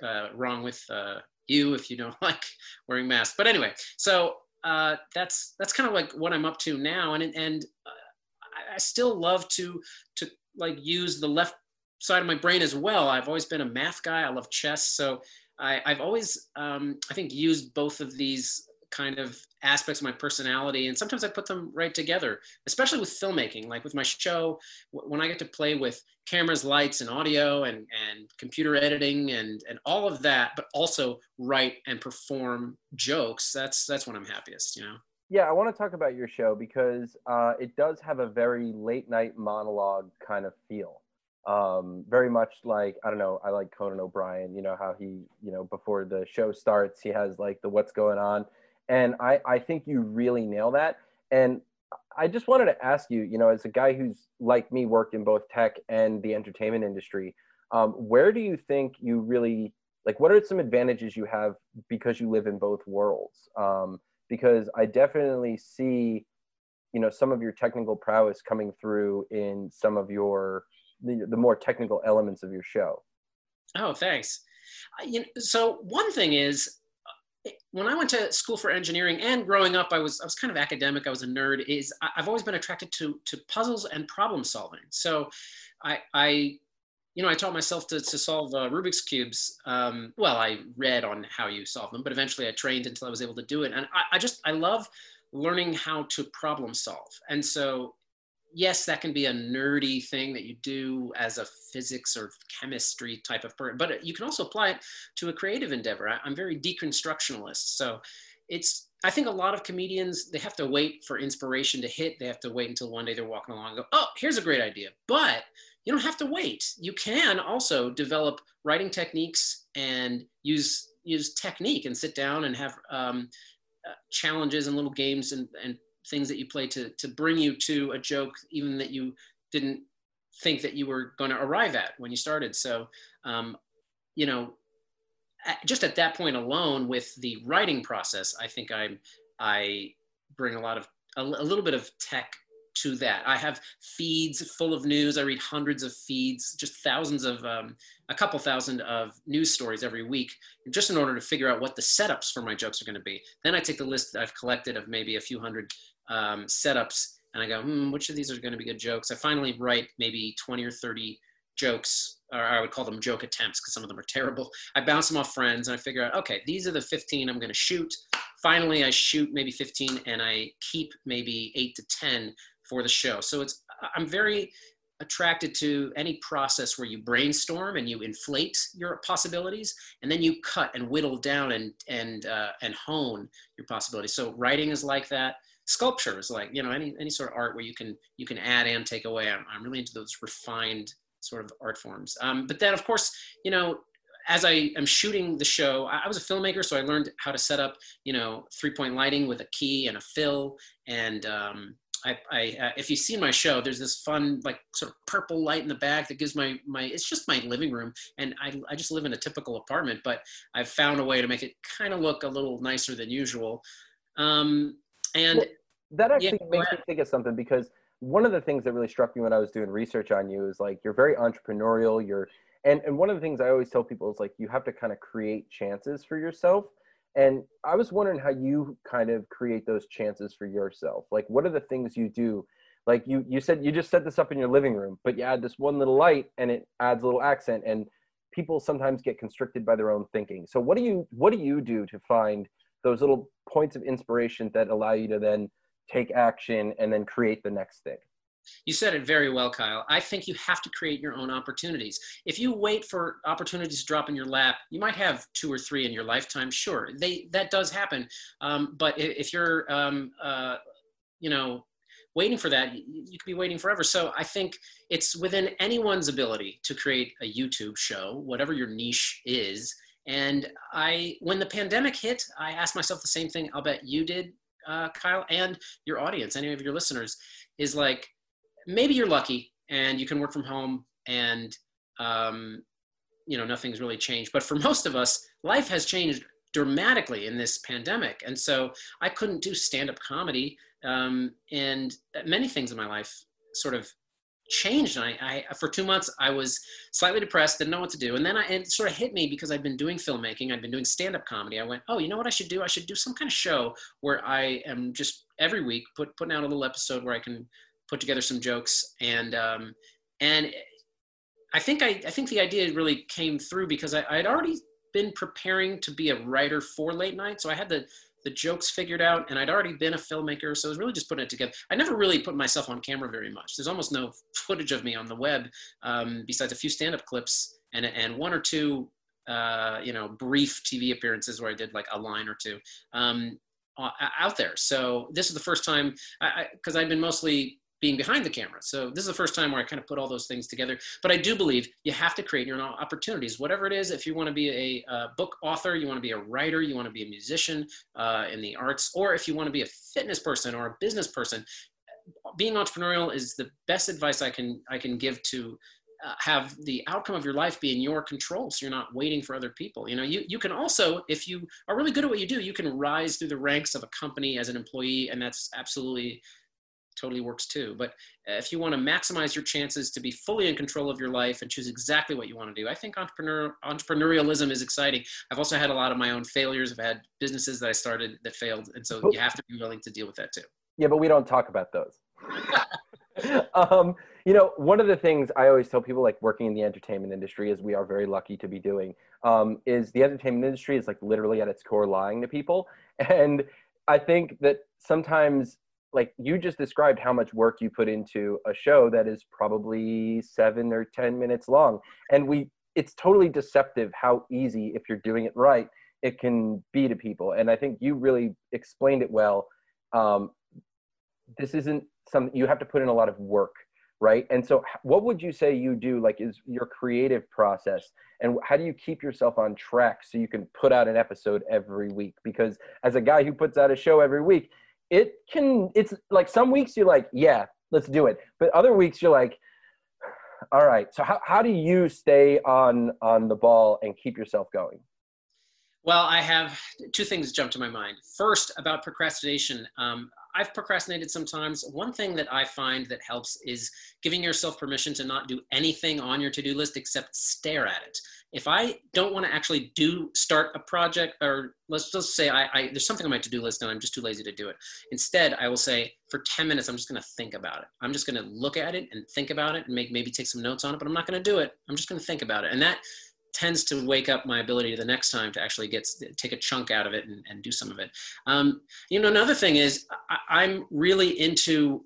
E: uh, wrong with uh, you if you don't like wearing masks. But anyway, so uh, that's that's kind of like what I'm up to now, and and uh, I still love to to like use the left side of my brain as well. I've always been a math guy. I love chess, so I, have always um, I think used both of these kind of aspects of my personality and sometimes i put them right together especially with filmmaking like with my show. When i get to play with cameras lights and audio and, and computer editing and, and all of that but also write and perform jokes that's that's when i'm happiest you know?
A: Yeah i want to talk about your show because uh, it does have a very late night monologue kind of feel um, very much like I don't know. I like Conan O'Brien. You know how he, you know, before the show starts, he has like the what's going on, and I, I think you really nail that. And I just wanted to ask you, you know, as a guy who's like me worked in both tech and the entertainment industry, um, where do you think you really like? What are some advantages you have because you live in both worlds? Um, because I definitely see, you know, some of your technical prowess coming through in some of your the, the more technical elements of your show.
E: Oh, thanks. You know, so one thing is when I went to school for engineering and growing up, I was I was kind of academic. I was a nerd. Is I've always been attracted to to puzzles and problem solving. So, I I you know I taught myself to to solve uh, Rubik's cubes. Um, well, I read on how you solve them, but eventually I trained until I was able to do it. And I, I just I love learning how to problem solve. And so yes, that can be a nerdy thing that you do as a physics or chemistry type of person, but you can also apply it to a creative endeavor. I, I'm very deconstructionalist. So it's, I think a lot of comedians, they have to wait for inspiration to hit. They have to wait until one day they're walking along and go, oh, here's a great idea. But you don't have to wait. You can also develop writing techniques and use use technique and sit down and have um, uh, challenges and little games and, and things that you play to to bring you to a joke even that you didn't think that you were going to arrive at when you started so um, you know just at that point alone with the writing process i think i'm i bring a lot of a, a little bit of tech to that. I have feeds full of news. I read hundreds of feeds, just thousands of, um, a couple thousand of news stories every week, just in order to figure out what the setups for my jokes are going to be. Then I take the list that I've collected of maybe a few hundred um, setups and I go, hmm, which of these are going to be good jokes? I finally write maybe 20 or 30 jokes, or I would call them joke attempts because some of them are terrible. I bounce them off friends and I figure out, okay, these are the 15 I'm going to shoot. Finally, I shoot maybe 15 and I keep maybe eight to 10 for the show. So it's, I'm very attracted to any process where you brainstorm and you inflate your possibilities and then you cut and whittle down and and uh, and hone your possibilities so writing is like that sculpture is like you know any any sort of art where you can you can add and take away. I'm, I'm really into those refined sort of art forms. Um, but then of course you know as I am shooting the show, I was a filmmaker, so I learned how to set up, you know, three-point lighting with a key and a fill, and um, I, I uh, if you've seen my show, there's this fun like sort of purple light in the back that gives my my it's just my living room, and I I just live in a typical apartment, but I've found a way to make it kind of look a little nicer than usual. Um, and
A: that actually
E: yeah,
A: makes me think of something because one of the things that really struck me when I was doing research on you is like you're very entrepreneurial. You're and and one of the things I always tell people is like you have to kind of create chances for yourself and I was wondering how you kind of create those chances for yourself. Like, what are the things you do? Like you, you said you just set this up in your living room, but you add this one little light and it adds a little accent. And people sometimes get constricted by their own thinking. So what do you, what do you do to find those little points of inspiration that allow you to then take action and then create the next thing?
E: You said it very well, Kyle. I think you have to create your own opportunities. If you wait for opportunities to drop in your lap, you might have two or three in your lifetime. Sure, they that does happen. Um, but if you're, um, uh, you know, waiting for that, you, you could be waiting forever. So I think it's within anyone's ability to create a YouTube show, whatever your niche is. And I, when the pandemic hit, I asked myself the same thing. I'll bet you did, uh, Kyle, and your audience, any of your listeners, is like maybe you're lucky and you can work from home and um, you know nothing's really changed. But for most of us life has changed dramatically in this pandemic. And so i couldn't do stand-up comedy um, and many things in my life sort of changed and I, I, for two months i was slightly depressed didn't know what to do and then I, it sort of hit me because i'd been doing filmmaking i'd been doing stand-up comedy. I went oh you know what i should do? I should do some kind of show where i am just every week put, putting out a little episode where i can put together some jokes, and um, and I think I, I think the idea really came through because I, I'd already been preparing to be a writer for late night, so I had the the jokes figured out, and I'd already been a filmmaker, so I was really just putting it together. I never really put myself on camera very much. There's almost no footage of me on the web, um, besides a few stand-up clips and and one or two, uh, you know, brief TV appearances where I did like a line or two um, out there. So this is the first time, because I've been mostly being behind the camera. So this is the first time where I kind of put all those things together. But I do believe you have to create your own opportunities, whatever it is. If you want to be a, a book author, you want to be a writer, you want to be a musician uh, in the arts, or if you want to be a fitness person or a business person, being entrepreneurial is the best advice I can I can give to uh, have the outcome of your life be in your control so you're not waiting for other people you know you, you can also if you are really good at what you do you can rise through the ranks of a company as an employee and that's absolutely totally works too. But if you want to maximize your chances to be fully in control of your life and choose exactly what you want to do, I think entrepreneur, entrepreneurialism is exciting. I've also had a lot of my own failures. I've had businesses that I started that failed. And so you have to be willing to deal with that too.
A: Yeah, but we don't talk about those. um, you know, one of the things I always tell people, like working in the entertainment industry, is we are very lucky to be doing, um, is the entertainment industry is like literally at its core lying to people. And I think that sometimes like you just described how much work you put into a show that is probably seven or ten minutes long. And we it's totally deceptive how easy if you're doing it right it can be to people. And i think you really explained it well. Um, this isn't something you have to put in a lot of work right? And so what would you say you do like is your creative process? And how do you keep yourself on track so you can put out an episode every week? Because as a guy who puts out a show every week it can it's like some weeks you're like yeah let's do it but other weeks you're like all right so how, how do you stay on on the ball and keep yourself going
E: Well, I have two things jump to my mind. First, about procrastination. Um, I've procrastinated sometimes. One thing that I find that helps is giving yourself permission to not do anything on your to-do list except stare at it. If I don't want to actually do start a project, or let's just say I, I there's something on my to-do list and I'm just too lazy to do it. Instead, I will say for 10 minutes I'm just going to think about it. I'm just going to look at it and think about it and make maybe take some notes on it, but I'm not going to do it. I'm just going to think about it, and that tends to wake up my ability the next time to actually get take a chunk out of it and, and do some of it. Um, you know, another thing is I, I'm really into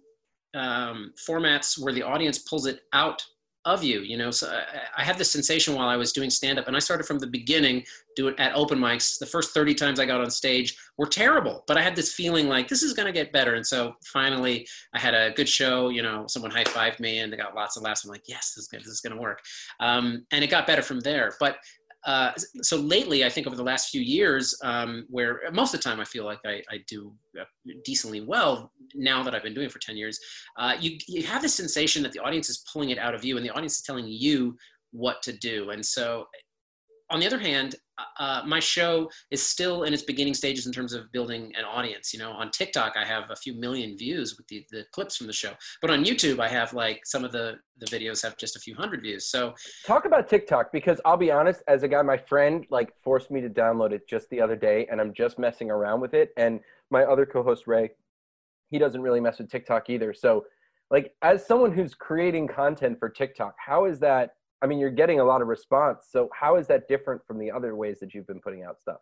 E: um, formats where the audience pulls it out of you. You know, so I, I had this sensation while I was doing stand up, and I started from the beginning, do it at open mics. The first 30 times I got on stage were terrible, but I had this feeling like this is going to get better. And so finally, I had a good show. You know, someone high fived me, and they got lots of laughs. I'm like, yes, this is. This is going to work. Um, and it got better from there. But uh, so lately, I think over the last few years, um, where most of the time I feel like I, I do uh, decently well now that I've been doing it for 10 years, uh, you, you have this sensation that the audience is pulling it out of you and the audience is telling you what to do. And so, on the other hand, uh, my show is still in its beginning stages in terms of building an audience. You know, on TikTok, I have a few million views with the, the clips from the show, but on YouTube, I have like some of the, the videos have just a few hundred views. So
A: talk about tiktok because i'll be honest as a guy my friend like forced me to download it just the other day and i'm just messing around with it and my other co-host ray he doesn't really mess with tiktok either so like as someone who's creating content for tiktok how is that i mean you're getting a lot of response so how is that different from the other ways that you've been putting out stuff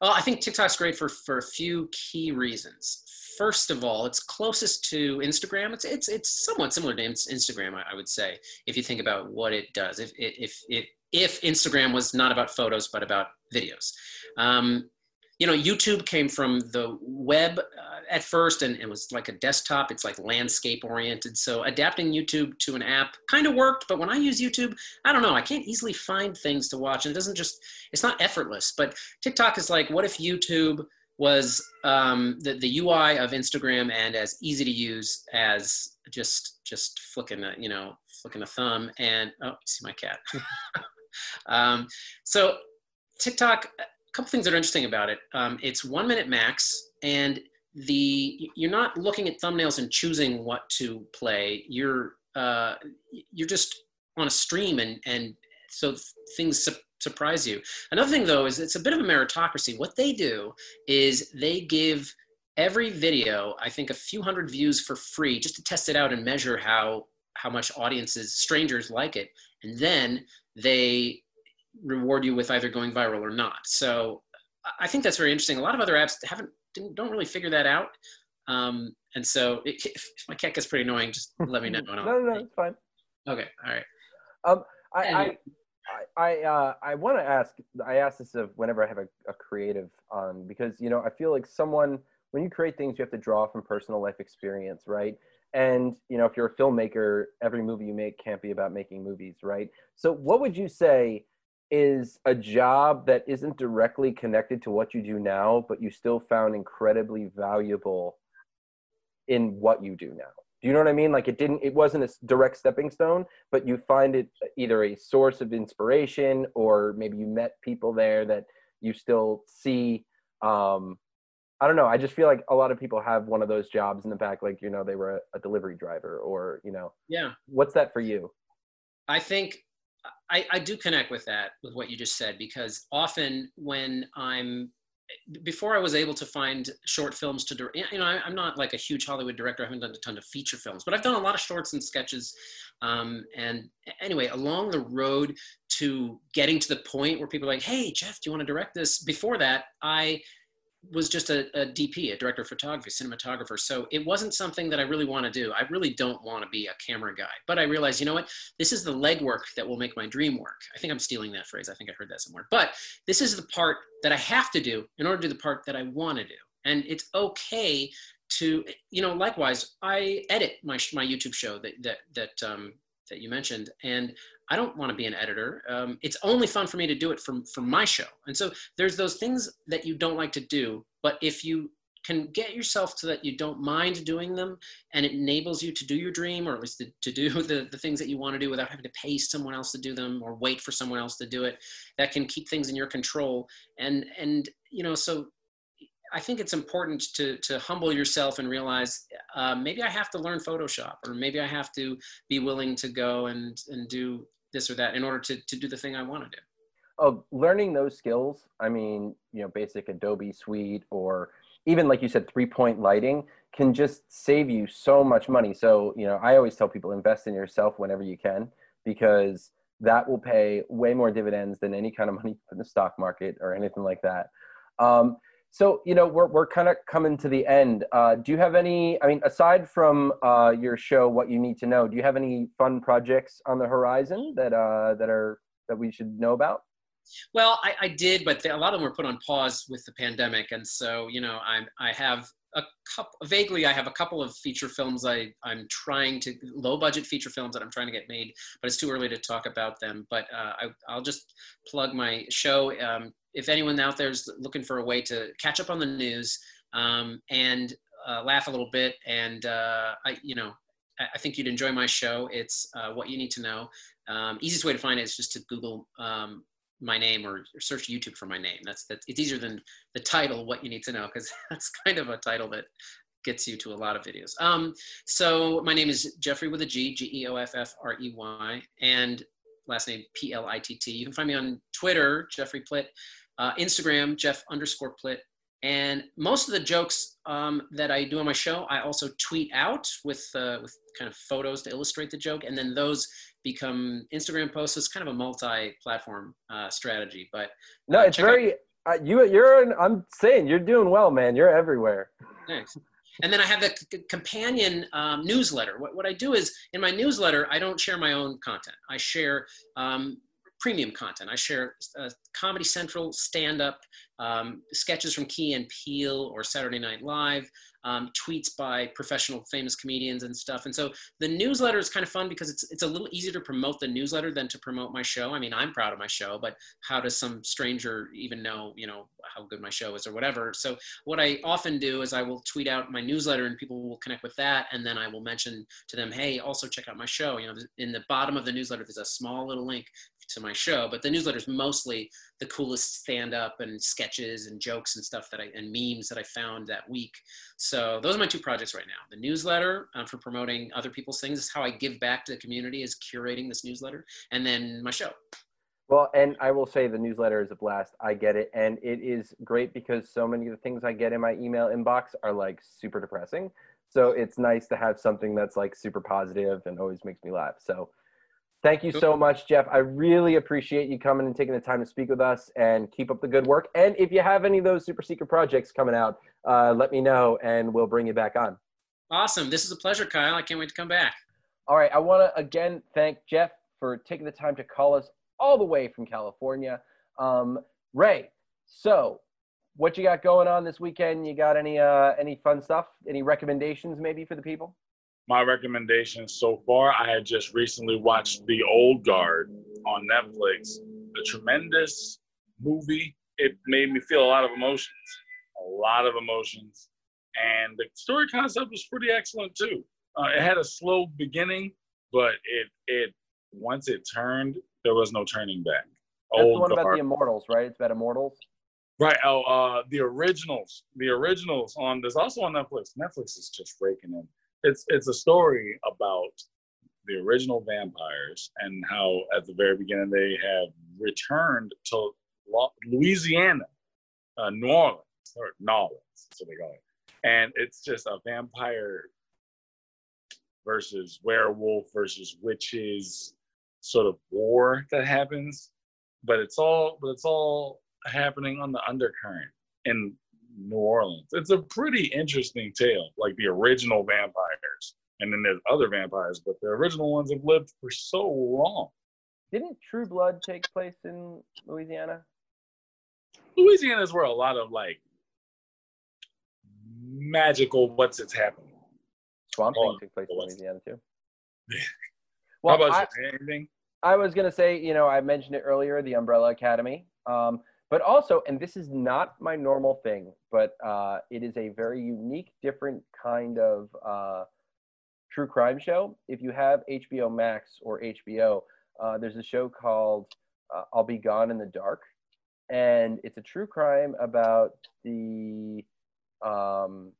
E: Well, I think TikTok's great for for a few key reasons. First of all, it's closest to Instagram. It's it's it's somewhat similar to Instagram, I, I would say, if you think about what it does. If if if if Instagram was not about photos but about videos. Um, you know, YouTube came from the web uh, at first, and it was like a desktop. It's like landscape oriented. So adapting YouTube to an app kind of worked. But when I use YouTube, I don't know. I can't easily find things to watch, and it doesn't just. It's not effortless. But TikTok is like, what if YouTube was um, the the UI of Instagram and as easy to use as just just flicking a you know flicking a thumb and oh, see my cat. um, so TikTok, couple things that are interesting about it. Um, it's one minute max, and the you're not looking at thumbnails and choosing what to play. You're uh, you're just on a stream, and and so things su- surprise you. Another thing though is it's a bit of a meritocracy. What they do is they give every video, I think, a few hundred views for free just to test it out and measure how how much audiences, strangers like it, and then they reward you with either going viral or not. So I- think that's very interesting. A lot of other apps haven't didn't, don't really figure that out. Um, and so if, if my cat gets pretty annoying, just let me know.
A: no no no it's fine
E: Okay, all right.
A: I, I,
E: Anyway.
A: I, I, uh, I want to ask. I ask this of whenever I have a, a creative on because you know I feel like someone when you create things you have to draw from personal life experience, right? And you know if you're a filmmaker, every movie you make can't be about making movies, right? So what would you say is a job that isn't directly connected to what you do now, but you still found incredibly valuable in what you do now? Do you know what I mean? Like it didn't, it wasn't a direct stepping stone, but you find it either a source of inspiration or maybe you met people there that you still see. Um, I don't know. I just feel like a lot of people have one of those jobs in the back, like, you know, they were a, a delivery driver or, you know,
E: Yeah.
A: what's that for you?
E: I think I, I do connect with that, with what you just said, because often when I'm before I was able to find short films to direct, you know, I, I'm not like a huge Hollywood director. I haven't done a ton of feature films, but I've done a lot of shorts and sketches. Um, and anyway, along the road to getting to the point where people are like, "Hey, Jeff, do you want to direct this?" Before that, I was just a, a DP, a director of photography, cinematographer. So it wasn't something that I really want to do. I really don't want to be a camera guy. But I realized, you know what? This is the legwork that will make my dream work. I think I'm stealing that phrase. I think I heard that somewhere. But this is the part that I have to do in order to do the part that I want to do. And it's okay to, you know, likewise, I edit my my YouTube show that that that um, that you mentioned, and I don't want to be an editor. Um, it's only fun for me to do it from from my show. And so there's those things that you don't like to do, but if you can get yourself so that you don't mind doing them and it enables you to do your dream or at least to, to do the, the things that you want to do without having to pay someone else to do them or wait for someone else to do it that can keep things in your control and and you know so I think it's important to to humble yourself and realize uh, maybe I have to learn Photoshop or maybe I have to be willing to go and and do this or that in order to to do the thing I want to do.
A: Oh, learning those skills. I mean, you know, basic Adobe Suite or even like you said, three point lighting can just save you so much money. So, you know, I always tell people invest in yourself whenever you can because that will pay way more dividends than any kind of money in the stock market or anything like that. Um, so, you know, we're, we're kind of coming to the end. Uh, do you have any, I mean, aside from uh, your show, What You Need to Know, do you have any fun projects on the horizon that, uh, that are, that we should know about?
E: Well, I, I did, but the, a lot of them were put on pause with the pandemic, and so you know, I'm I have a couple vaguely I have a couple of feature films I I'm trying to low budget feature films that I'm trying to get made, but it's too early to talk about them. But uh, I I'll just plug my show. Um, if anyone out there is looking for a way to catch up on the news um, and uh, laugh a little bit, and uh, I you know I think you'd enjoy my show. It's uh, what you need to know. Um, easiest way to find it is just to Google um, my name or, or, search YouTube for my name. That's that's it's easier than the title. What you need to know because that's kind of a title that gets you to a lot of videos. Um, so my name is Geoffrey with a G, G E O F F R E Y, and last name P L I T T. You can find me on Twitter, Geoffrey Plitt, uh, Instagram, Jeff underscore Plitt. And most of the jokes um, that I do on my show, I also tweet out with uh, with kind of photos to illustrate the joke, and then those become Instagram posts. It's kind of a multi-platform uh, strategy. But
A: no,
E: uh,
A: it's very uh, you. You're. An, I'm saying you're doing well, man. You're everywhere.
E: Thanks. And then I have the c- companion um, newsletter. What, what I do is in my newsletter, I don't share my own content. I share um, premium content. I share uh, Comedy Central stand up um, sketches from Key and Peele or Saturday Night Live, um, tweets by professional famous comedians and stuff. And so the newsletter is kind of fun because it's it's a little easier to promote the newsletter than to promote my show. I mean, I'm proud of my show, but how does some stranger even know, you know, how good my show is or whatever? So what I often do is I will tweet out my newsletter and people will connect with that, and then I will mention to them, hey, also check out my show. You know, in the bottom of the newsletter, there's a small little link to my show, but the newsletter is mostly the coolest stand up and sketches and jokes and stuff that I and memes that I found that week. So those are my two projects right now. The newsletter um, for promoting other people's things is how I give back to the community is curating this newsletter, and then my show.
A: Well, and I will say the newsletter is a blast. I get it, and it is great because so many of the things I get in my email inbox are like super depressing. So it's nice to have something that's like super positive and always makes me laugh. So Thank you so much, Jeff. I really appreciate you coming and taking the time to speak with us and keep up the good work. And if you have any of those super secret projects coming out, uh, let me know and we'll bring you back on.
E: Awesome. This is a pleasure, Kyle. I can't wait to come back.
A: All right. I want to again thank Jeff for taking the time to call us all the way from California. Um, Ray, so what you got going on this weekend? You got any uh, any fun stuff? Any recommendations maybe for the people?
B: My recommendations so far, I had just recently watched The Old Guard on Netflix. A tremendous movie. It made me feel a lot of emotions, a lot of emotions. And the story concept was pretty excellent too. Uh, it had a slow beginning, but it it once it turned, there was no turning back.
A: That's Old the one Guard. about the immortals, right? It's about immortals.
B: Right. Oh, uh, the originals. The originals on. There's also on Netflix. Netflix is just raking in it's it's a story about the original vampires and how at the very beginning they have returned to Louisiana, uh, New Orleans or New Orleans, so they call it, and it's just a vampire versus werewolf versus witches sort of war that happens, but it's all but it's all happening on the undercurrent and New Orleans. It's a pretty interesting tale, like the original vampires. And then there's other vampires, but the original ones have lived for so long.
A: Didn't True Blood take place in Louisiana?
B: Louisiana is where a lot of like magical what's it's happening.
A: Swamp Thing
B: Oh,
A: took place in Louisiana too.
B: How
A: Well,
B: about
A: I,
B: you? Anything?
A: I was gonna say, you know, I mentioned it earlier, the Umbrella Academy. Um, but also, and this is not my normal thing, but uh, it is a very unique, different kind of uh, true crime show. If you have HBO Max or HBO, uh, there's a show called uh, I'll Be Gone in the Dark, and it's a true crime about the um,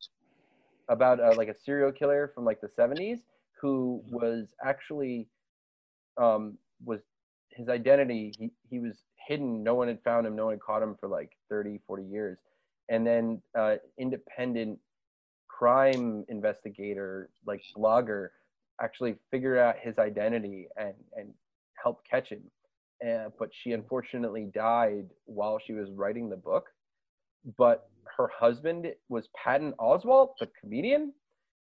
A: about uh, like a serial killer from like the 70s who was actually um, was his identity he, he was hidden. No one had found him. No one had caught him for like 30 40 years. And then uh, independent crime investigator like blogger actually figured out his identity and and helped catch him. Uh, but she unfortunately died while she was writing the book. But her husband was patton oswalt the comedian.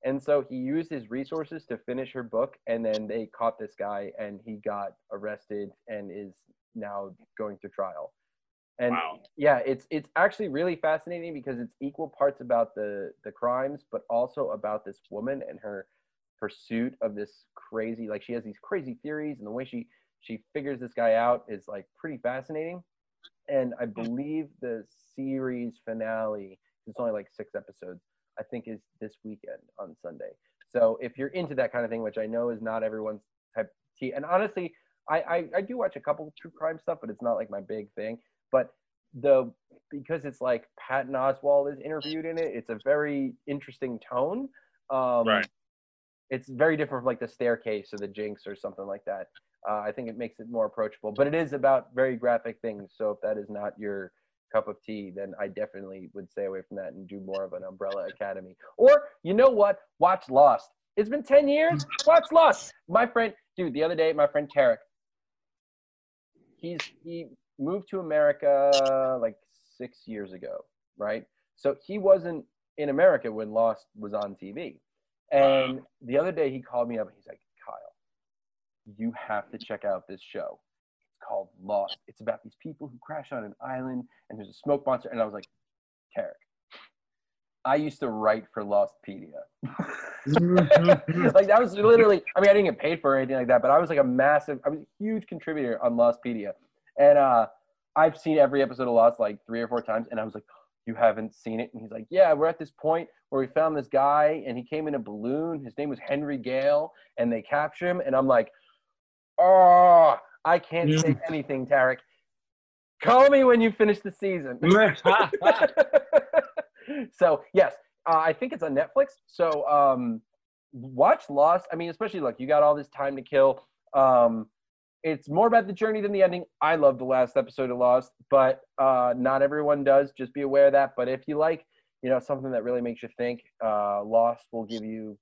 A: And so he used his resources to finish her book, and then they caught this guy, and he got arrested and is now going to trial. And
B: Wow.
A: yeah, it's it's actually really fascinating because it's equal parts about the the crimes, but also about this woman and her pursuit of this crazy. Like she has these crazy theories, and the way she she figures this guy out is like pretty fascinating. And I hmm. believe the series finale. It's only like six episodes. I think is this weekend on Sunday. So if you're into that kind of thing, which I know is not everyone's type of tea, and honestly, I, I I do watch a couple true crime stuff, but it's not like my big thing. But the because it's like Patton Oswalt is interviewed in it, it's a very interesting tone. Um,
B: Right.
A: It's very different from like the staircase or the Jinx or something like that. Uh, I think it makes it more approachable, but it is about very graphic things. So if that is not your cup of tea, then I definitely would stay away from that and do more of an Umbrella Academy. Or you know what? Watch Lost. It's been 10 years. Watch Lost. My friend, dude, the other day, my friend Tarek, he's he moved to America like six years ago, right? So he wasn't in America when Lost was on TV. And the other day he called me up and he's like, Kyle, you have to check out this show. It's called Lost. It's about these people who crash on an island and there's a smoke monster. And I was like, Tarek, I used to write for Lostpedia. like that was literally, I mean, I didn't get paid for anything like that, but I was like a massive, I was a huge contributor on Lostpedia. And uh, I've seen every episode of Lost like three or four times. And I was like, you haven't seen it? And he's like, yeah, we're at this point where we found this guy and he came in a balloon. His name was Henry Gale and they captured him. And I'm like, oh, I can't say anything, Tarek. Call me when you finish the season. so yes, uh, I think it's on Netflix. So um, watch Lost. I mean, especially look, you got all this time to kill. Um, it's more about the journey than the ending. I love the last episode of Lost, but uh, not everyone does. Just be aware of that. But if you like, you know, something that really makes you think, uh, Lost will give you.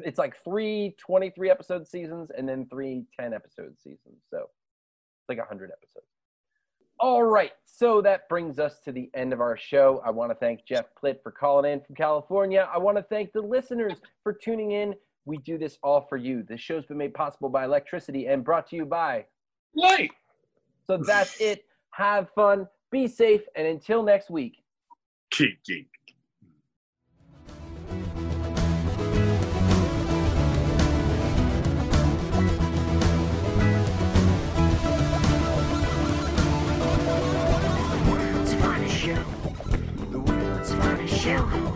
A: It's like three 23 episode seasons and then three 10 episode seasons. So it's like 100 episodes. All right, so that brings us to the end of our show. I want to thank Jeff Plitt for calling in from California. I want to thank the listeners for tuning in. We do this all for you. This show's been made possible by electricity and brought to you by.
B: Light.
A: So that's it. Have fun, be safe, and until next week.
B: Keep geek. kill the